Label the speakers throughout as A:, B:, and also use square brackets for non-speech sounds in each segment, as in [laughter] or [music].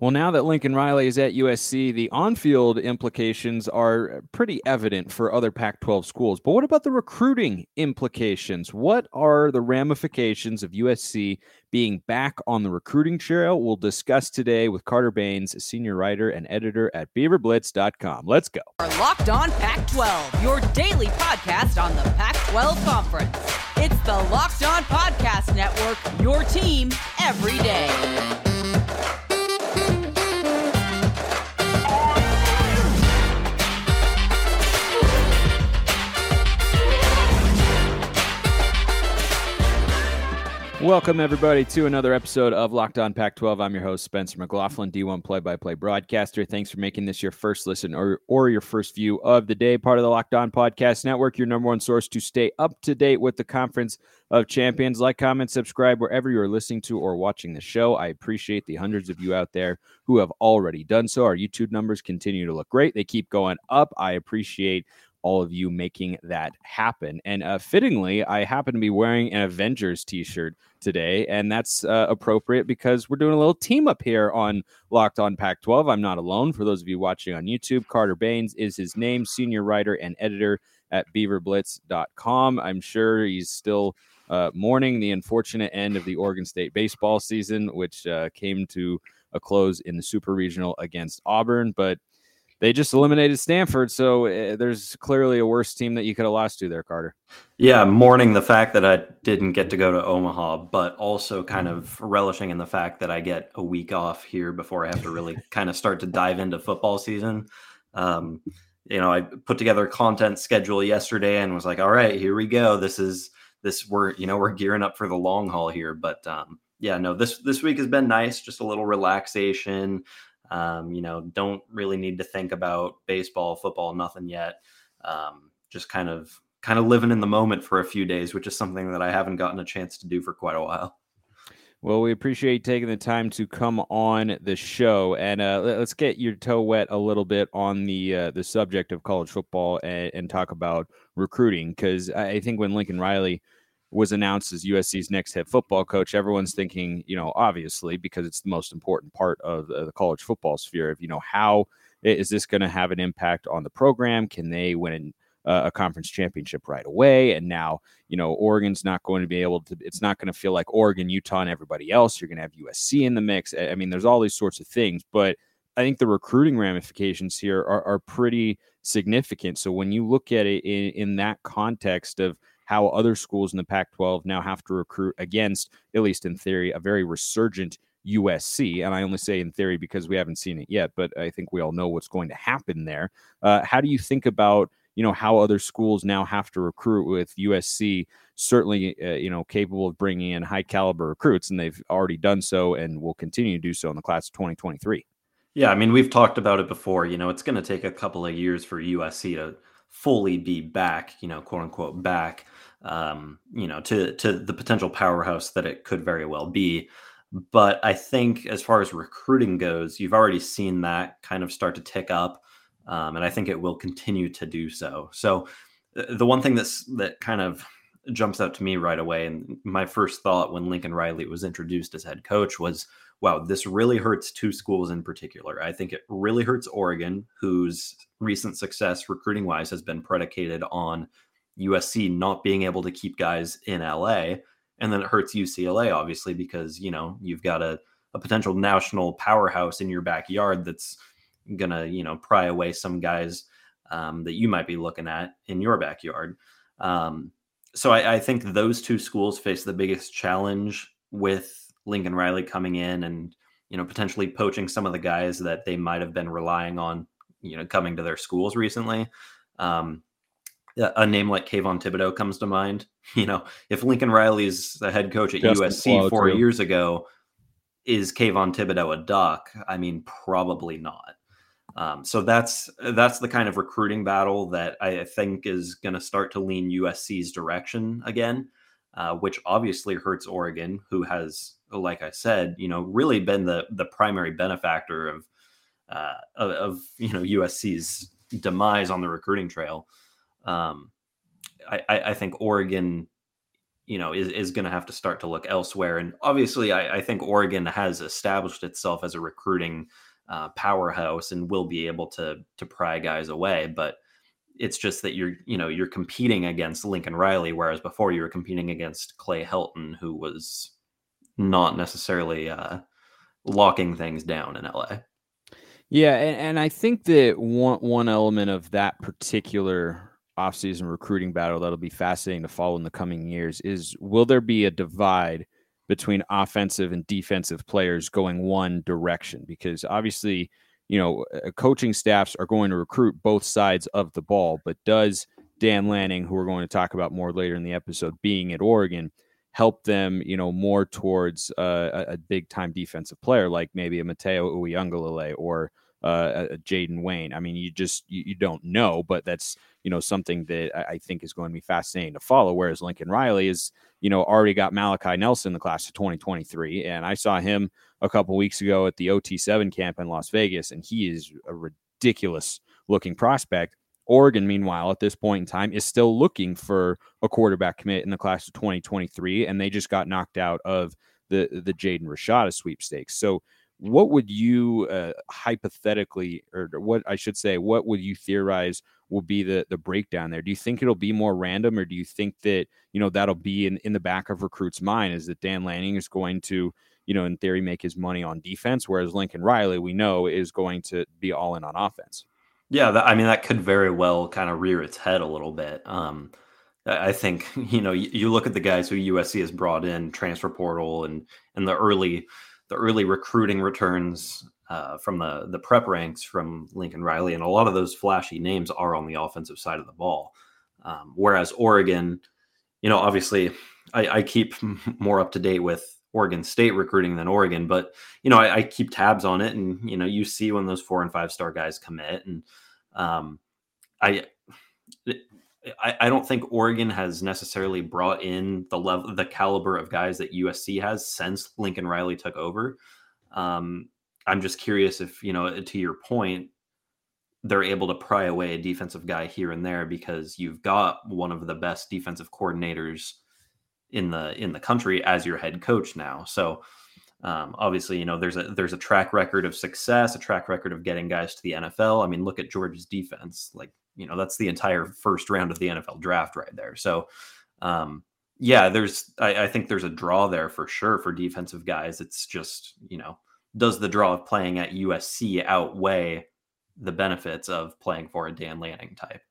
A: Well, now that Lincoln Riley is at USC, the on field implications are pretty evident for other Pac 12 schools. But what about the recruiting implications? What are the ramifications of USC being back on the recruiting trail? We'll discuss today with Carter Bahns, senior writer and editor at beaverblitz.com. Let's go.
B: Locked on Pac 12, your daily podcast on the Pac 12 Conference. It's the Locked On Podcast Network, your team every day.
A: Welcome, everybody, to another episode of Locked On Pac 12. I'm your host, Spencer McLaughlin, D1 play by play broadcaster. Thanks for making this your first listen or, or your first view of the day, part of the Locked On Podcast Network, your number one source to stay up to date with the Conference of Champions. Like, comment, subscribe wherever you're listening to or watching the show. I appreciate the hundreds of you out there who have already done so. Our YouTube numbers continue to look great, they keep going up. I appreciate all of you making that happen. And uh, fittingly, I happen to be wearing an Avengers t shirt today, and that's uh, appropriate because we're doing a little team up here on Locked On Pac 12. I'm not alone. For those of you watching on YouTube, Carter Bahns is his name, senior writer and editor at beaverblitz.com. I'm sure he's still uh, mourning the unfortunate end of the Oregon State baseball season, which uh, came to a close in the Super Regional against Auburn. But they just eliminated Stanford. So uh, there's clearly a worse team that you could have lost to there, Carter.
C: Yeah, mourning the fact that I didn't get to go to Omaha, but also kind of relishing in the fact that I get a week off here before I have to really kind of start to dive into football season. Um, you know, I put together a content schedule yesterday and was like, all right, here we go. This is this we're you know we're gearing up for the long haul here. But um, yeah, no, this this week has been nice, just a little relaxation. Um, you know, don't really need to think about baseball, football, nothing yet. Um, just kind of kind of living in the moment for a few days, which is something that I haven't gotten a chance to do for quite a while.
A: Well, we appreciate taking the time to come on the show, and uh, let's get your toe wet a little bit on the uh, the subject of college football and, and talk about recruiting. Because I think when Lincoln Riley was announced as USC's next head football coach, everyone's thinking, you know, obviously because it's the most important part of uh, the college football sphere of, you know, how is this going to have an impact on the program? Can they win uh, a conference championship right away? And now, you know, Oregon's not going to be able to, it's not going to feel like Oregon, Utah, and everybody else. You're going to have USC in the mix. I mean, there's all these sorts of things, but I think the recruiting ramifications here are, are pretty significant. So when you look at it in, in that context of, how other schools in the Pac 12 now have to recruit against, at least in theory, a very resurgent USC. And I only say in theory because we haven't seen it yet, but I think we all know what's going to happen there. Uh, how do you think about? You know how other schools now have to recruit with USC certainly uh, you know capable of bringing in high caliber recruits and they've already done so and will continue to do so in the class of 2023
C: yeah i mean we've talked about it before you know it's going to take a couple of years for usc to fully be back you know quote unquote back um, you know, to to the potential powerhouse that it could very well be. But I think as far as recruiting goes, you've already seen that kind of start to tick up, um, and I think it will continue to do so. So uh, the one thing that's that kind of jumps out to me right away, and my first thought when Lincoln Riley was introduced as head coach was, "Wow, this really hurts two schools in particular." I think it really hurts Oregon, whose recent success recruiting wise has been predicated on USC not being able to keep guys in LA. And then it hurts UCLA, obviously, because, you know, you've got a, a potential national powerhouse in your backyard that's going to, you know, pry away some guys um, that you might be looking at in your backyard. Um, so I, I think those two schools face the biggest challenge with Lincoln Riley coming in and, you know, potentially poaching some of the guys that they might have been relying on, you know, coming to their schools recently. Um, a name like Kayvon Thibodeaux comes to mind. [laughs] You know, if Lincoln Riley's the head coach at Justin USC four too. years ago, is Kayvon Thibodeaux a duck? I mean, probably not. Um, so that's that's the kind of recruiting battle that I think is going to start to lean USC's direction again, uh, which obviously hurts Oregon, who has, like I said, you know, really been the the primary benefactor of uh, of, of you know USC's demise on the recruiting trail. Um, I, I think Oregon you know, is, is going to have to start to look elsewhere. And obviously, I, I think Oregon has established itself as a recruiting uh, powerhouse and will be able to to pry guys away. But it's just that you're you know you're competing against Lincoln Riley, whereas before you were competing against Clay Helton, who was not necessarily uh, locking things down in LA.
A: Yeah, and, and I think that one one element of that particular offseason recruiting battle that'll be fascinating to follow in the coming years is will there be a divide between offensive and defensive players going one direction? Because obviously, you know, coaching staffs are going to recruit both sides of the ball, but does Dan Lanning, who we're going to talk about more later in the episode, being at Oregon, help them, you know, more towards uh, a, a big time defensive player like maybe a Matayo Uiagalelei or uh, a Jayden Wayne. I mean, you just you, you, don't know, but that's you know something that I, I, think is going to be fascinating to follow. Whereas Lincoln Riley is you know already got Malachi Nelson in the class of 2023, and I saw him a couple weeks ago at the OT7 camp in Las Vegas, and he is a ridiculous looking prospect. Oregon, meanwhile, at this point in time, is still looking for a quarterback commit in the class of 2023, and they just got knocked out of the the Jaden Rashada sweepstakes. So what would you uh, hypothetically, or what I should say, what would you theorize will be the the breakdown there? Do you think it'll be more random, or do you think that you know that'll be in in the back of recruits' mind? Is that Dan Lanning is going to you know in theory make his money on defense, whereas Lincoln Riley we know is going to be all in on offense?
C: Yeah, that, I mean that could very well kind of rear its head a little bit. Um, I think [laughs] you know you, you look at the guys who USC has brought in transfer portal and and the early the early recruiting returns uh, from the the prep ranks from Lincoln Riley, and a lot of those flashy names are on the offensive side of the ball. Um, whereas Oregon, you know, obviously, I, I, keep more up to date with Oregon State recruiting than Oregon, but you know, I, I, keep tabs on it, and you know, you see when those four and five star guys commit, and um, I I, I, don't think Oregon has necessarily brought in the level, the caliber of guys that USC has since Lincoln Riley took over. Um, I'm just curious if you know, to your point, they're able to pry away a defensive guy here and there because you've got one of the best defensive coordinators in the in the country as your head coach now. So um, obviously, you know, there's a there's a track record of success, a track record of getting guys to the NFL. I mean, look at Georgia's defense. Like you know that's the entire first round of the NFL draft right there. So um, yeah, there's I, I, think there's a draw there for sure for defensive guys. It's just you know does the draw of playing at USC outweigh the benefits of playing for a Dan Lanning type?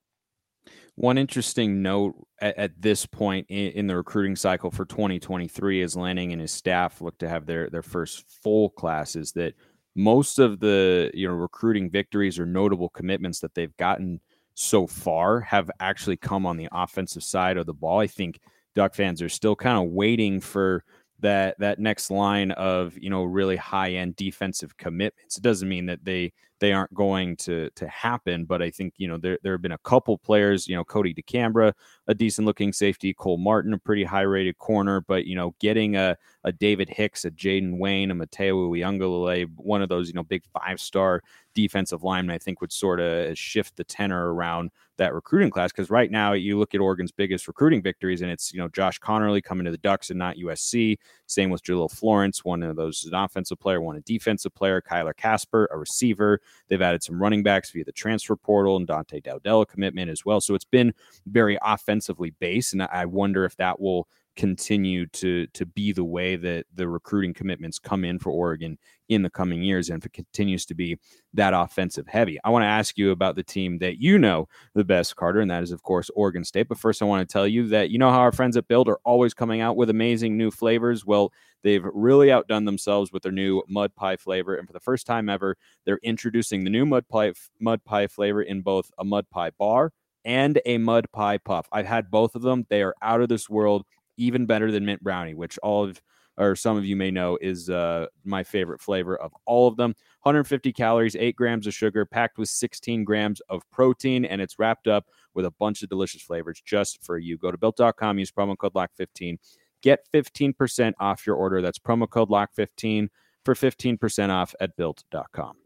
A: One interesting note at, at this point in, in, the recruiting cycle for 2023 as Lanning and his staff look to have their their first full classes that most of the you know recruiting victories or notable commitments that they've gotten so far have actually come on the offensive side of the ball. I think Duck fans are still kind of waiting for that that next line of you know really high end defensive commitments. It doesn't mean that they they aren't going to to happen. But I think you know there there have been a couple players, you know, Cody DeCambra, a decent looking safety, Cole Martin, a pretty high rated corner, but you know, getting a a David Hicks, a Jayden Wayne, a Matayo Uiagalelei, one of those you know big five star defensive linemen, I think would sort of shift the tenor around that recruiting class. Because right now, you look at Oregon's biggest recruiting victories, and it's you know Josh Conerly coming to the Ducks and not USC. Same with Jahlil Florence, one of those is an offensive player, one a defensive player. Kyler Kasper, a receiver. They've added some running backs via the transfer portal and Dante Dowdell commitment as well. So it's been very offensively based, and I wonder if that will continue to to be the way that the recruiting commitments come in for Oregon in the coming years and if it continues to be that offensive heavy. I want to ask you about the team that you know the best Carter and that is of course Oregon State. But first I want to tell you that you know how our friends at Built are always coming out with amazing new flavors. Well, they've really outdone themselves with their new mud pie flavor and for the first time ever they're introducing the new mud pie mud pie flavor in both a mud pie bar and a mud pie puff. I've had both of them. They are out of this world even better than mint brownie, which all of or some of you may know is uh, my favorite flavor of all of them. 150 calories, 8 grams of sugar, packed with 16 grams of protein, and it's wrapped up with a bunch of delicious flavors just for you. Go to built.com, use promo code LOCK15, get 15% off your order. That's promo code LOCK15 for 15% off at built.com.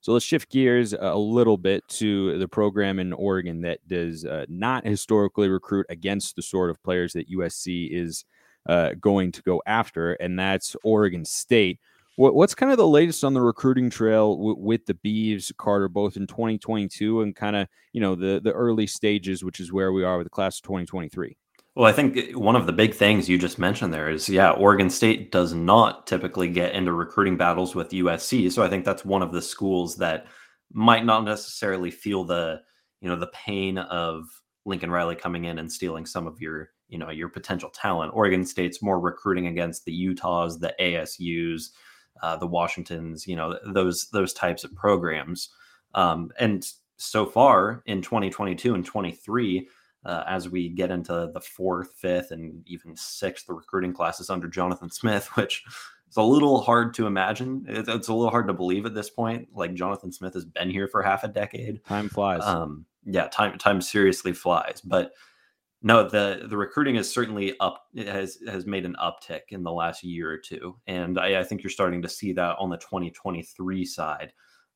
A: So let's shift gears a little bit to the program in Oregon that does uh, not historically recruit against the sort of players that USC is uh, going to go after, and that's Oregon State. What, what's kind of the latest on the recruiting trail w- with the Beavs, Carter, both in 2022 and kind of you know the the early stages, which is where we are with the class of 2023.
C: Well, I think one of the big things you just mentioned there is, yeah, Oregon State does not typically get into recruiting battles with USC. So I think that's one of the schools that might not necessarily feel the, you know, the pain of Lincoln Riley coming in and stealing some of your, you know, your potential talent. Oregon State's more recruiting against the Utahs, the ASUs, uh, the Washingtons, you know, those those types of programs. Um, and so far in 2022 and 23 uh, as we get into the fourth, fifth, and even sixth recruiting classes under Jonathan Smith, [laughs] which is a little hard to imagine. It's, it's, a little hard to believe at this point. Like Jonathan Smith has been here for half a decade.
A: Time flies.
C: Um, yeah, time time seriously flies. But no, the the recruiting is certainly up. It has has made an uptick in the last year or two, and I, I think you're starting to see that on the 2023 side.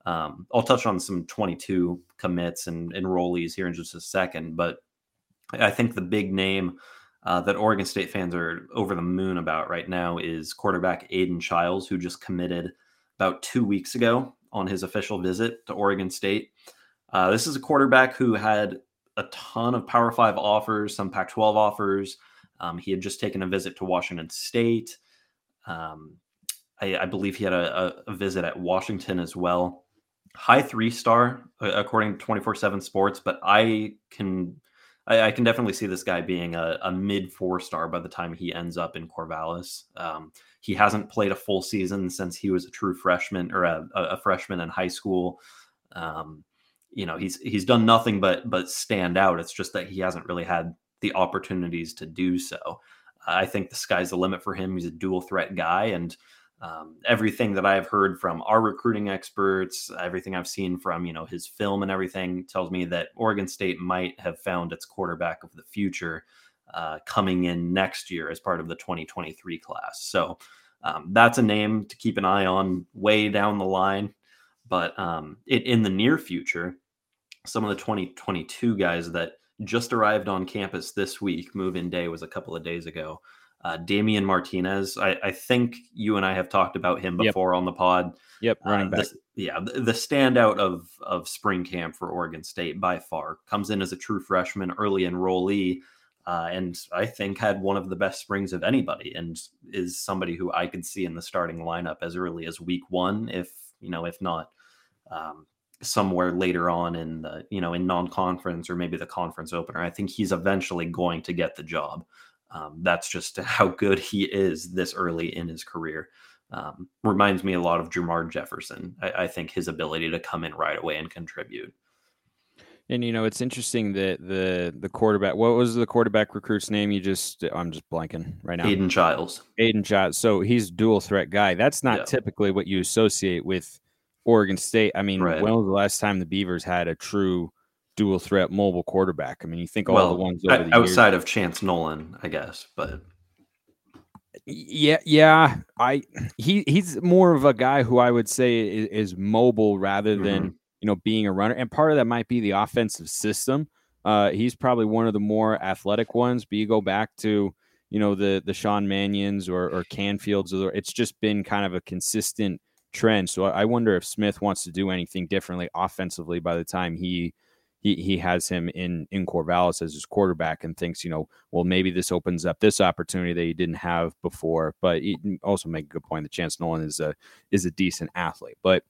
C: Um, I'll touch on some 22 commits and enrollees here in just a second, but I think the big name uh, that Oregon State fans are over the moon about right now is quarterback Aidan Chiles, who just committed about two weeks ago on his official visit to Oregon State. Uh, this is a quarterback who had a ton of Power Five offers, some Pac 12 offers. Um, he had just taken a visit to Washington State. Um, I, I, believe he had a, a, visit at Washington as well. High three star, according to 24 7 Sports, but I can I, I, can definitely see this guy being a, a mid four star by the time he ends up in Corvallis. Um, he hasn't played a full season since he was a true freshman or a, a freshman in high school. Um, you know, he's he's done nothing but but stand out. It's just that he hasn't really had the opportunities to do so. I think the sky's the limit for him. He's a dual threat guy, and um, everything that I've heard from our recruiting experts, everything I've seen from you know his film and everything tells me that Oregon State might have found its quarterback of the future uh, coming in next year as part of the 2023 class. So um, that's a name to keep an eye on way down the line. But um, it, in the near future, some of the 2022 guys that just arrived on campus this week, move in day was a couple of days ago. Uh, Damien Martinez, I, I, think you and I have talked about him before yep. on the pod.
A: Yep, uh, running uh, back.
C: The, yeah, the, the, standout of of spring camp for Oregon State by far comes in as a true freshman, early enrollee, uh, and I think had one of the best springs of anybody, and is somebody who I could see in the starting lineup as early as week one, if you know, if not um, somewhere later on in the you know in non-conference or maybe the conference opener. I think he's eventually going to get the job. Um, that's just [laughs] how good he is this early in his career. Um, reminds me a lot of Jermar Jefferson. I, I, think his ability to come in right away and contribute.
A: And you know, it's interesting that the the quarterback. What was the quarterback recruit's name? You just I'm just blanking right now.
C: Aidan Chiles.
A: Aidan Chiles. So he's dual threat guy. That's not yeah. typically what you associate with Oregon State. I mean, right. when was the last time the Beavers had a true dual threat mobile quarterback. I mean, you think all well, the ones the
C: outside
A: years,
C: of Chance Nolan, I guess, but
A: yeah, yeah, I he he's more of a guy who I would say is, is mobile rather than mm-hmm. you know being a runner, and part of that might be the offensive system. Uh, he's probably one of the more athletic ones, but you go back to you know the the Sean Mannion's or or Canfields, it's just been kind of a consistent trend. So I wonder if Smith wants to do anything differently offensively by the time he he he has him in in Corvallis as his quarterback and thinks, you know, well maybe this opens up this opportunity that he didn't have before. But he also make a good point that Chance Nolan is a is a decent athlete. But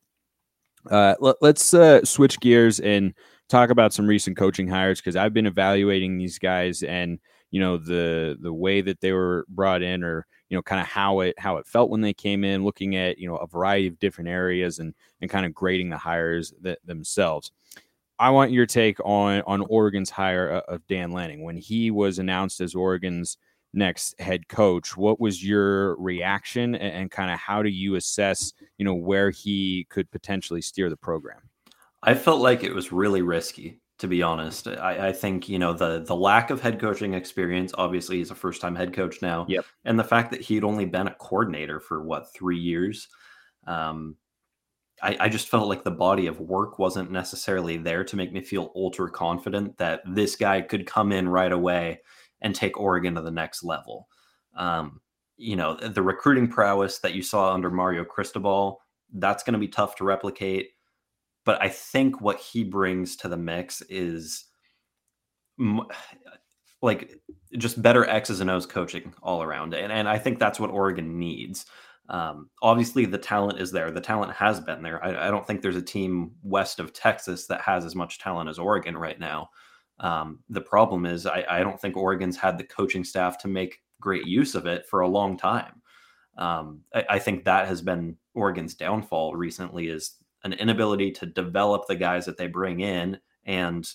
A: uh, let, us uh, switch gears and talk about some recent coaching hires because I've been evaluating these guys and you know the the way that they were brought in or you know kind of how it how it felt when they came in looking at you know a variety of different areas and and kind of grading the hires that themselves I want your take on on Oregon's hire uh, of Dan Lanning when he was announced as Oregon's next head coach. What was your reaction, and, and kind of how do you assess, you know, where he could potentially steer the program?
C: I felt like it was really risky, to be honest. I, I think you know the the lack of head coaching experience. Obviously, he's a first time head coach now.
A: Yep.
C: And the fact that he'd only been a coordinator for what three years. Um, I, I just felt like the body of work wasn't necessarily there to make me feel ultra confident that this guy could come in right away and take Oregon to the next level. Um, you know, the recruiting prowess that you saw under Mario Cristobal, that's going to be tough to replicate. But I think what he brings to the mix is like just better X's and O's coaching all around. And, and I think that's what Oregon needs. Um, obviously, the talent is there. The talent has been there. I, I, don't think there's a team west of Texas that has as much talent as Oregon right now. Um, the problem is, I, I, don't think Oregon's had the coaching staff to make great use of it for a long time. Um, I, I think that has been Oregon's downfall recently is an inability to develop the guys that they bring in. And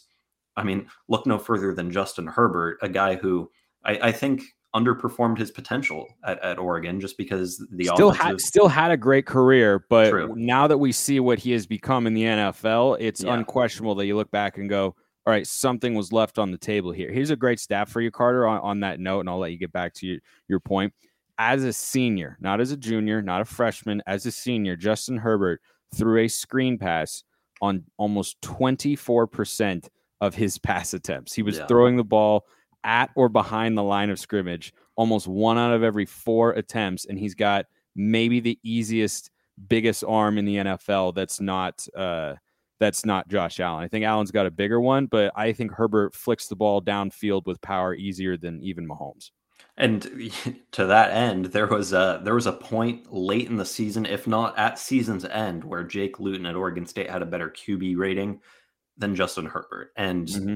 C: I mean, look no further than Justin Herbert, a guy who I, I think underperformed his potential at, at Oregon just because the
A: still had still had a great career, but True. now that we see what he has become in the NFL, it's yeah. unquestionable that you look back and go, all right, something was left on the table here. Here's a great stat for you, Carter, on, on that note, and I'll let you get back to your, your point. As a senior, not as a junior, not a freshman, as a senior, Justin Herbert threw a screen pass on almost 24% of his pass attempts. He was yeah. throwing the ball at or behind the line of scrimmage almost one out of every four attempts, and he's got maybe the easiest, biggest arm in the NFL. That's not uh, that's not Josh Allen. I think Allen's got a bigger one, but I think Herbert flicks the ball downfield with power easier than even Mahomes.
C: And [laughs] to that end, there was a there was a point late in the season, if not at season's end, where Jake Luton at Oregon State had a better QB rating than Justin Herbert. And mm-hmm.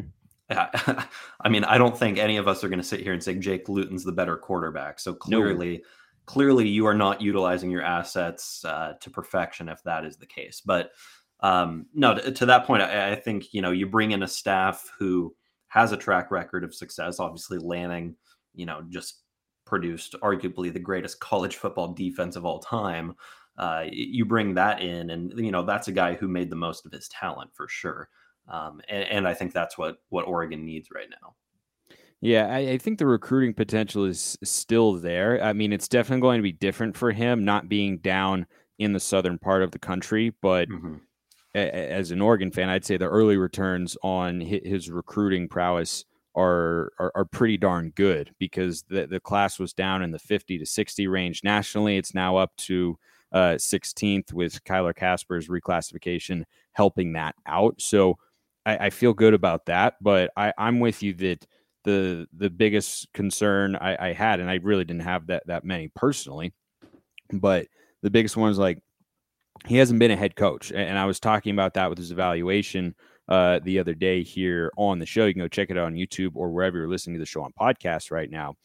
C: [laughs] I mean, I don't think any of us are going to sit here and say Jake Luton's the better quarterback. So clearly, no. clearly, you are not utilizing your assets uh, to perfection if that is the case. But um, no, to, to, that point, I, I, think you know you bring in a staff who has a track record of success. Obviously, Lanning, you know, just produced arguably the greatest [laughs] college football defense of all time. Uh, you bring that in, and you know that's a guy who made the most of his talent for sure. Um, and, and, I think that's what what Oregon needs right now.
A: Yeah, I, I, think the recruiting potential is still there. I mean, it's definitely going to be different for him not being down in the southern part of the country, but. Mm-hmm. As an Oregon fan, I'd say the early returns on his recruiting prowess are, are, are pretty darn good because the the class was down in the 50 to 60 range nationally. It's now up to uh, 16th with Kyler Kasper's reclassification helping that out. So I, I feel good about that, but I, I'm with you that the the biggest concern I, I had, and I really didn't have that that many personally, but the biggest one is like he hasn't been a head coach, and I was talking about that with his evaluation uh, the other day here on the show. You can go check it out on YouTube or wherever you're listening to the show on podcast right now.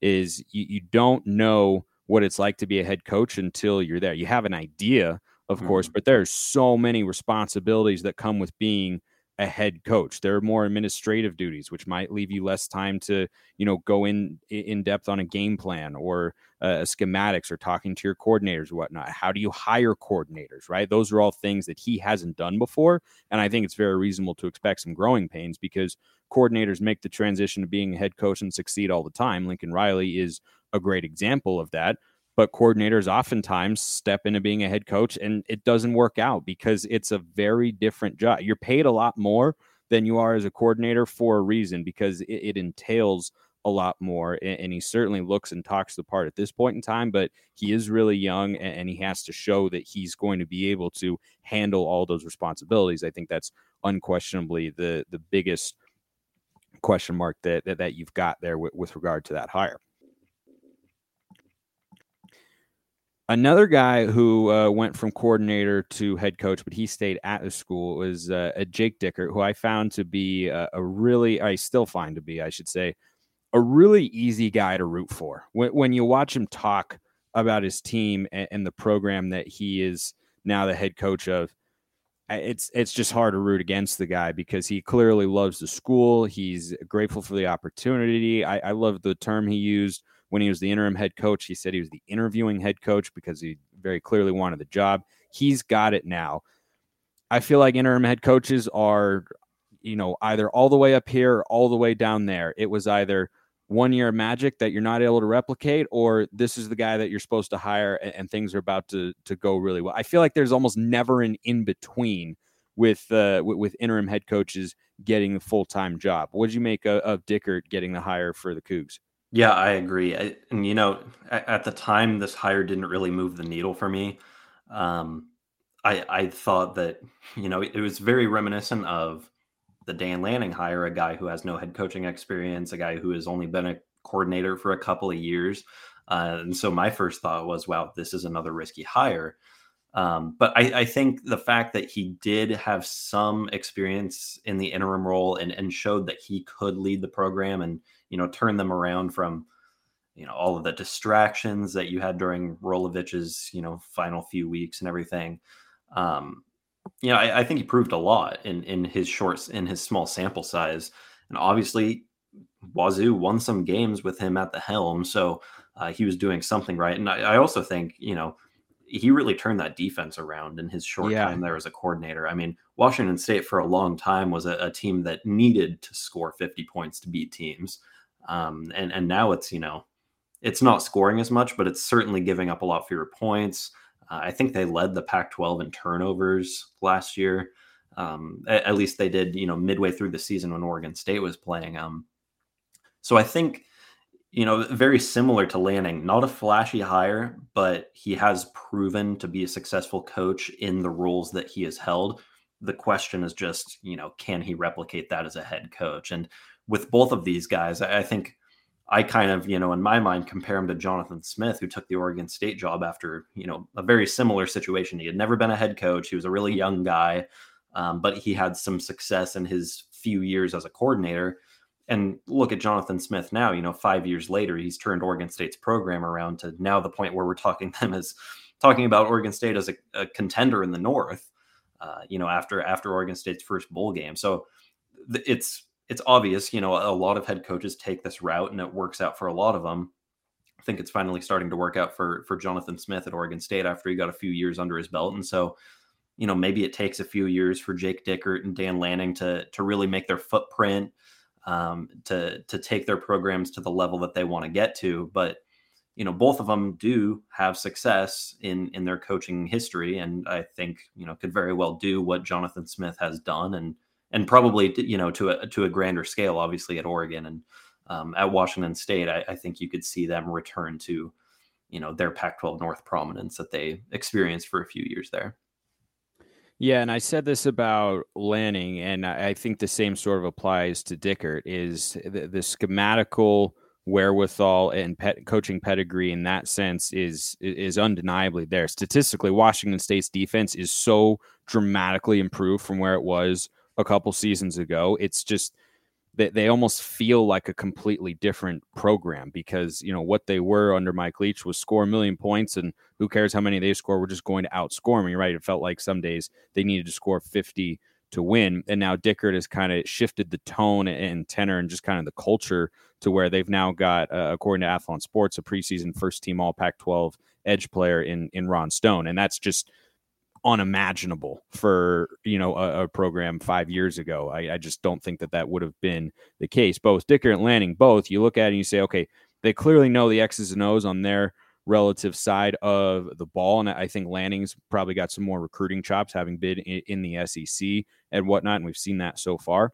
A: Is you, you don't know what it's like to be a head coach until you're there. You have an idea, of mm-hmm. course, but there's so many responsibilities that come with being a head coach. There are more administrative duties, which might leave you less time to, you know, go in in depth on a game plan or uh, schematics or talking to your coordinators or whatnot. How do you hire coordinators? Right? Those are all things that he hasn't done before, and I think it's very reasonable to expect some growing pains because coordinators make the transition to being a head coach and succeed all the time. Lincoln Riley is a great example of that but coordinators oftentimes step into being a head coach and it doesn't work out because it's a very different job. You're paid a lot more than you are as a coordinator for a reason because it, it entails a lot more. And, and, he certainly looks and talks the part at this point in time, but he is really young and, and he has to show that he's going to be able to handle all those responsibilities. I think that's unquestionably the the biggest question mark that that, that you've got there with, with regard to that hire. Another guy who uh, went from coordinator to head coach, but he stayed at the school was uh, a Jake Dickert, who I found to be a, a, really, I still find to be, I should say, a really easy guy to root for. When, when you watch him talk about his team and, and, the program that he is now the head coach of, it's it's just hard to root against the guy because he clearly loves the school. He's grateful for the opportunity. I, I love the term he used when he was the interim head coach. He said he was the interviewing head coach because he very clearly wanted the job. He's got it now. I feel like interim head coaches are, you know, either all the way up here or all the way down there. It was either one year magic that you're not able to replicate, or this is the guy that you're supposed to hire and, and things are about to to go really well. I feel like there's almost never an in between with uh, with, interim head coaches getting the full time job. What did you make of, of Dickert getting the hire for the Cougs?
C: Yeah, I agree. I, and you know, at, at, the time, this hire didn't really move the needle for me. Um, I I thought that you know it was very reminiscent of the Dan Lanning hire, a guy who has no head coaching experience, a guy who has only been a coordinator for a couple of years. Uh, and so my first thought was, wow, this is another risky hire. Um, but I, I, think the fact that he did have some experience in the interim role and, and showed that he could lead the program and you know turn them around from you know all of the distractions that you had during Rolovich's you know final few weeks and everything. Um, you know, I, I think he proved a lot in in his short in his small sample size, and obviously Wazoo won some games with him at the helm, so uh, he was doing something right. And I, I also think you know he really turned that defense around in his short yeah. time there as a coordinator. I mean, Washington State for a long time was a, a team that needed to score 50 points to beat teams. Um, and, and now it's, you know, it's not scoring as much, but it's certainly giving up a lot fewer points. Uh, I think they led the Pac 12 in turnovers last year. Um, at, at, least they did, you know, midway through the season when Oregon State was playing. Um, so I think you know, very similar to Lanning, not a flashy hire, but he has proven to be a successful coach in the roles that he has held. The question is just, you know, can he replicate that as a head coach? And with both of these guys, I think I kind of, you know, in my mind, compare him to Jonathan Smith, who took the Oregon State job after, you know, a very similar situation. He had never been a head coach. He was a really young guy, um, but he had some success in his few years as a coordinator and look at Jonathan Smith now, you know, five years later, he's turned Oregon State's program around to now the point where we're talking [laughs] them as talking about Oregon State as a, a contender in the North, uh, you know, after after Oregon State's first bowl game. So th- it's it's obvious, you know, a lot of head coaches take this route and it works out for a lot of them. I think it's finally starting to work out for for Jonathan Smith at Oregon State after he got a few years under his belt. And so, you know, maybe it takes a few years for Jake Dickert and Dan Lanning to to really make their footprint um, to to take their programs to the level that they want to get to. But you know, both of them do have success in in their coaching history, and I think you know could very well do what Jonathan Smith has done, and and probably you know to a to a grander scale, obviously at Oregon and um, at Washington State. I, I think you could see them return to you know their Pac-12 North prominence that they experienced for a few years there.
A: Yeah, and I said this about Lanning, and I think the same sort of applies to Dickert. Is the, the schematical wherewithal and pet, coaching pedigree in that sense is is undeniably there. Statistically, Washington State's defense is so dramatically improved from where it was a couple seasons ago. It's just they, they almost feel like a completely different program because you know what they were under Mike Leach was score a million points and who cares how many they score we're just going to outscore me right it felt like some days they needed to score 50 to win and now Dickert has kind of shifted the tone and tenor and just kind of the culture to where they've now got uh, according to Athlon Sports a preseason first team all Pac-12 edge player in in Ron Stone and that's just unimaginable for you know a, a, program five years ago. I, I, just don't think that that would have been the case. Both Dickert and Lanning, both you look at it and you say, okay, they clearly know the X's and O's on their relative side of the ball, and I think Lanning's probably got some more recruiting chops, having been in, in the SEC and whatnot, and we've seen that so far.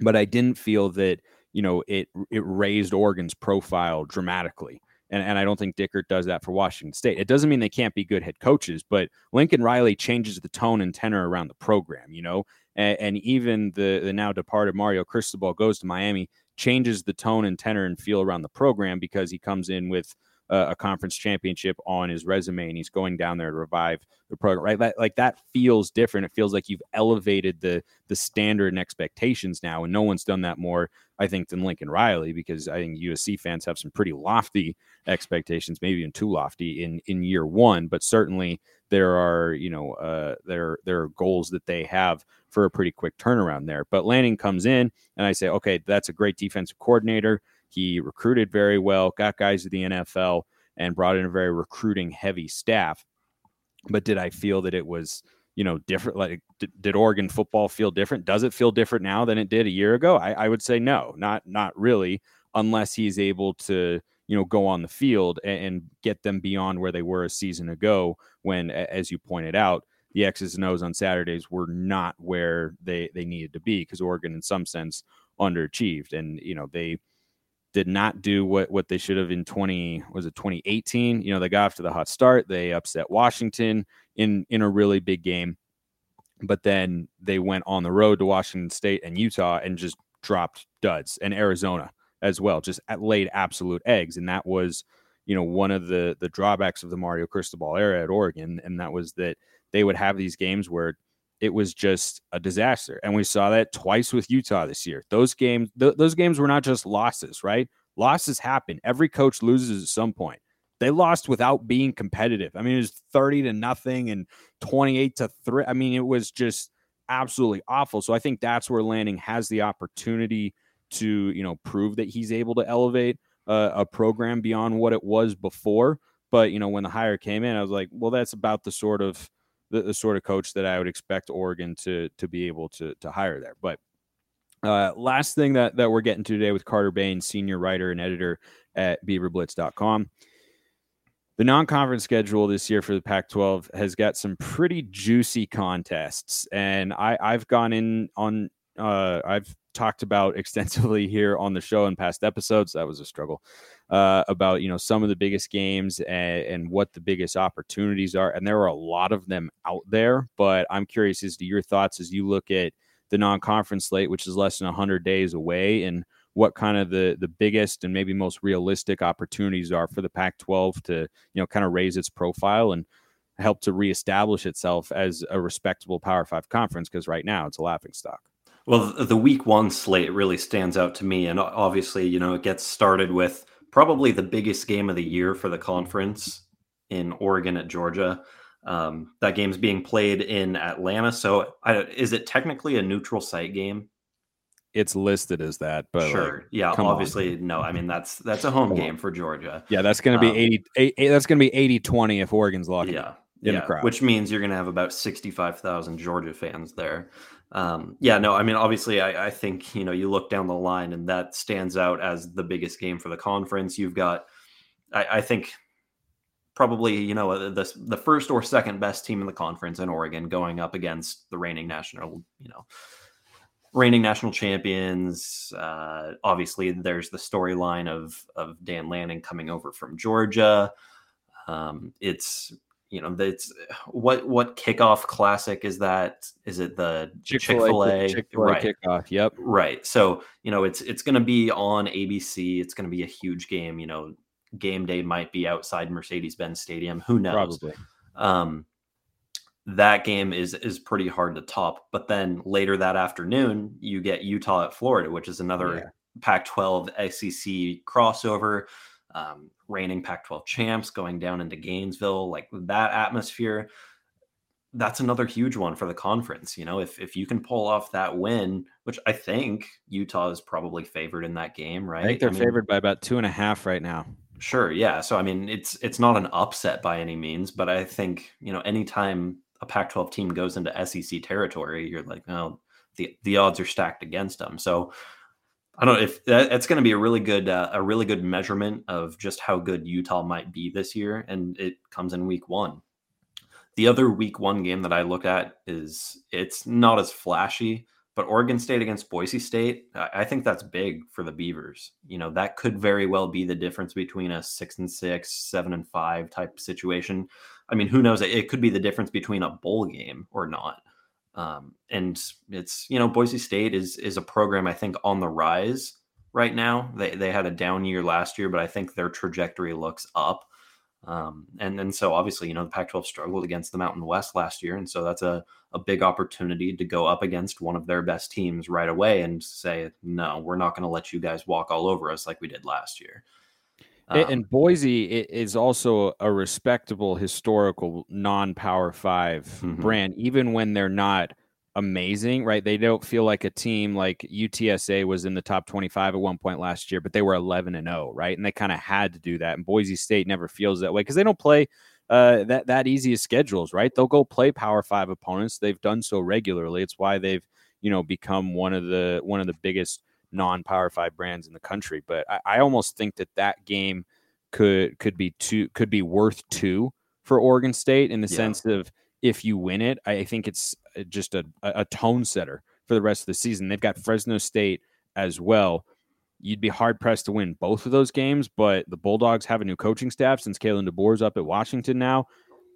A: But I didn't feel that you know it it raised Oregon's profile dramatically. And, and I don't think Dickert does that for Washington State. It doesn't mean they can't be good head coaches, but Lincoln Riley changes the tone and tenor around the program, you know? And, and even the, the now departed Mario Cristobal goes to Miami, changes the tone and tenor and feel around the program because he comes in with uh, a conference championship on his resume and he's going down there to revive the program right? Like, like that feels different. It feels like you've elevated the the standard and expectations now and no one's done that more i think than lincoln riley because i think usc fans have some pretty lofty expectations maybe even too lofty in in year one but certainly there are you know uh there there are goals that they have for a pretty quick turnaround there. But lanning comes in and i say okay that's a great defensive coordinator he recruited very well, got guys to the NFL, and brought in a very recruiting heavy staff. But did I feel that it was, you know, different? Like, did, did Oregon football feel different? Does it feel different now than it did a year ago? I, I would say no, not not really. unless he's able to you know go on the field and, and get them beyond where they were a season ago when as you pointed out the X's and O's on Saturdays were not where they they needed to be because Oregon, in some sense, underachieved, and you know they did not do what what they should have in 20 was it 2018 you know they got off to the hot start. They upset washington in in a really big game. But then they went on the road to washington state and utah and just dropped duds. And arizona as well just laid absolute eggs. And that was you know one of the the drawbacks of the mario cristobal era at oregon. And that was that they would have these games where it was just a disaster. And we saw that twice with Utah this year. Those games, th- those games were not just losses, right? Losses happen. Every coach loses at some point. They lost without being competitive. I mean, it was 30 to nothing and 28 to 3. I mean, it was just absolutely awful. So I think that's where Lanning has the opportunity to, you know, prove that he's able to elevate uh, a program beyond what it was before. But, you know, when the hire came in, I was like, well, that's about the sort of the, the sort of coach that I would expect Oregon to to be able to to hire there. But uh, last thing that that we're getting to today with Carter Bain, senior writer and editor at BeaverBlitz.com. The non-conference schedule this year for the Pac-12 has got some pretty juicy contests, and I, I've gone in on uh, I've talked about [laughs] extensively here on the show in past episodes. That was a struggle uh, about you know some of the biggest games and, and, what the biggest opportunities are, and there are a lot of them out there. But I'm curious as to your thoughts as you look at the non-conference slate, which is less than 100 days away, and what kind of the the biggest and maybe most realistic opportunities are for the Pac-12 to you know kind of raise its profile and help to reestablish itself as a respectable Power Five conference because right now it's a laughing stock.
C: Well, the week one slate really stands out to me, and obviously, you know, it gets started with probably the biggest game of the year for the conference in Oregon at Georgia. Um, that game's being played in Atlanta. So, I, is it technically a neutral site game?
A: It's listed as that, but
C: sure, like, yeah. Obviously, on. no. I mean, that's that's a home game for Georgia.
A: Yeah, that's going to be um, 80, 80 That's going to be 80 20 if Oregon's locking.
C: Yeah, yeah. Which means you're going to have about sixty five thousand Georgia fans there. Um, yeah, no, I mean, obviously, I, I, think you know you look down the line, and that stands out as the biggest game for the conference. You've got, I, I think, probably you know uh, the the first or second best team in the conference in Oregon going up against the reigning national, you know, reigning national champions. Uh, obviously, there's the storyline of of Dan Lanning coming over from Georgia. Um, it's you know that's what what kickoff classic is that? Is it the chick-fil-a,
A: chick-fil-a? right. kickoff yep.
C: Right. So you know it's it's going to be on abc it's going to be a huge game you know game day might be outside mercedes-benz stadium. Who knows?
A: Probably.
C: Um that game is is pretty hard to top but then later that afternoon you get utah at florida which is another yeah. pac 12 sec crossover. Um, reigning Pac 12 champs going down into Gainesville, like that atmosphere. That's another huge one for the conference. You know, if, if you can pull off that win, which I think Utah is probably favored in that game, right?
A: I think they're I mean, favored by about two and a half right now.
C: Sure, yeah. So I mean, it's it's not an upset by any means, but I think you know, anytime a Pac-12 team goes into SEC territory, you're like, oh, the the odds are stacked against them. So I don't know if that, that's going to be a really good uh, a really good measurement of just how good Utah might be this year, and it comes in week one. The other week one game that I look at is it's not as flashy, but Oregon State against Boise State, I think that's big for the Beavers. You know that could very well be the difference between a six and six, seven and five type situation. I mean, who knows? It could be the difference between a bowl game or not. Um, and it's you know Boise State is is a program I think on the rise right now. They they had a down year last year, but I think their trajectory looks up. Um, and and so obviously you know the Pac-12 struggled against the Mountain West last year, and so that's a a big opportunity to go up against one of their best teams right away and say no, we're not going to let you guys walk all over us like we did last year.
A: Um, and Boise is also a respectable historical non-power 5 mm-hmm. brand, even when they're not amazing, right? They don't feel like a team like UTSA was in the top 25 at one point last year, but they were 11 and 0, right? And they kind of had to do that. And Boise State never feels that way because they don't play uh, that that easy of schedules, right? They'll go play Power Five opponents. They've done so regularly. It's why they've you know become one of the one of the biggest non-power five brands in the country. But I, I almost think that that game could could be two could be worth two for Oregon State in the yeah. sense of if you win it, I think it's uh, just a, a tone setter for the rest of the season. They've got Fresno State as well. You'd be hard pressed to win both of those games, but the Bulldogs have a new coaching staff since Kalen DeBoer's up at Washington now.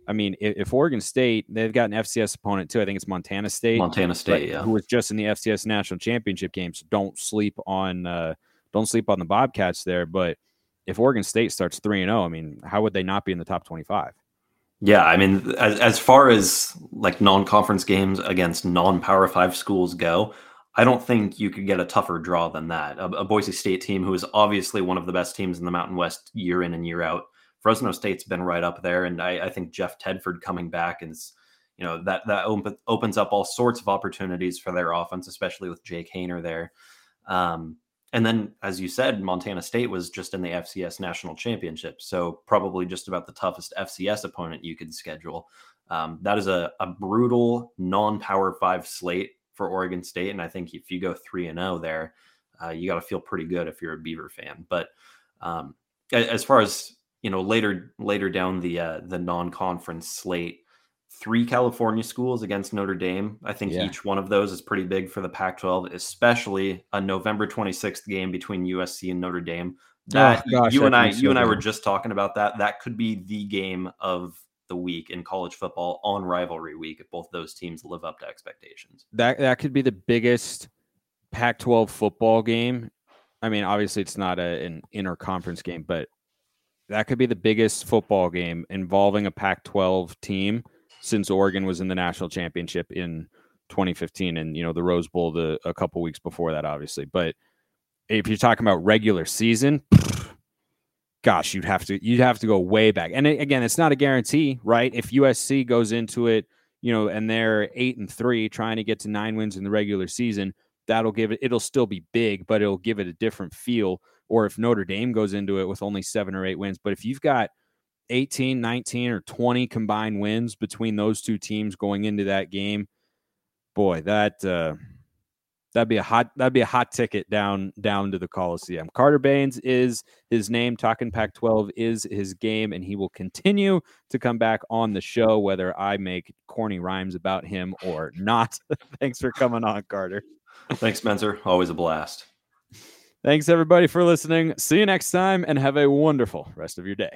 A: I mean, if, Oregon State, they've got an FCS opponent too. I think it's Montana State.
C: Montana State, yeah,
A: who was just in the FCS national championship game. So don't sleep on uh, don't sleep on the Bobcats there. But if Oregon State starts three and zero, oh, I mean, how would they not be in the top twenty five?
C: Yeah, I mean, as, as far as like non conference games against non Power Five schools go, I don't think you could get a tougher draw than that. A, a, Boise State team who is obviously one of the best teams in the Mountain West year in and year out. Fresno State's been right up there, and I, I think Jeff Tedford coming back is, you know, that that op- opens up all sorts of opportunities for their offense, especially with Jake Haener there. Um, and then, as you said, Montana State was just in the FCS national championship, so probably just about the toughest FCS opponent you could schedule. Um, that is a, a brutal non-power five slate for Oregon State, and I think if you go three and zero oh there, uh, you got to feel pretty good if you're a Beaver fan. But um, as far as you know, later later down the uh, the non-conference slate, three California schools against Notre Dame. I think yeah. each one of those is pretty big for the Pac-12, especially a November 26th game between USC and Notre Dame. Oh, that oh, gosh, you and I, so you and I were just talking about that. That could be the game of the week in college football on rivalry week if both those teams live up to expectations.
A: That that could be the biggest Pac-12 football game. I mean, obviously it's not a, an interconference game, but that could be the biggest football game involving a Pac-12 team since Oregon was in the national championship in 2015 and you know the Rose Bowl the a couple weeks before that obviously but if you're talking about regular season [sniffs] gosh, you'd have to you'd have to go way back. And again, it's not a guarantee, right? If USC goes into it, you know, and they're eight and three, trying to get to nine wins in the regular season, that'll give it. It'll still be big, but it'll give it a different feel. Or if Notre Dame goes into it with only seven or eight wins, but if you've got 18, 19, or 20 combined wins between those two teams going into that game, boy, that uh, That'd be a hot. That'd be a hot ticket down down to the Coliseum. Carter Bahns is his name. Talking Pac-12 is his game, and he will continue to come back on the show whether I make corny rhymes about him or not. [laughs] Thanks for coming on, Carter.
C: Thanks, Spencer. Always a blast.
A: Thanks everybody for listening. See you next time, and have a wonderful rest of your day.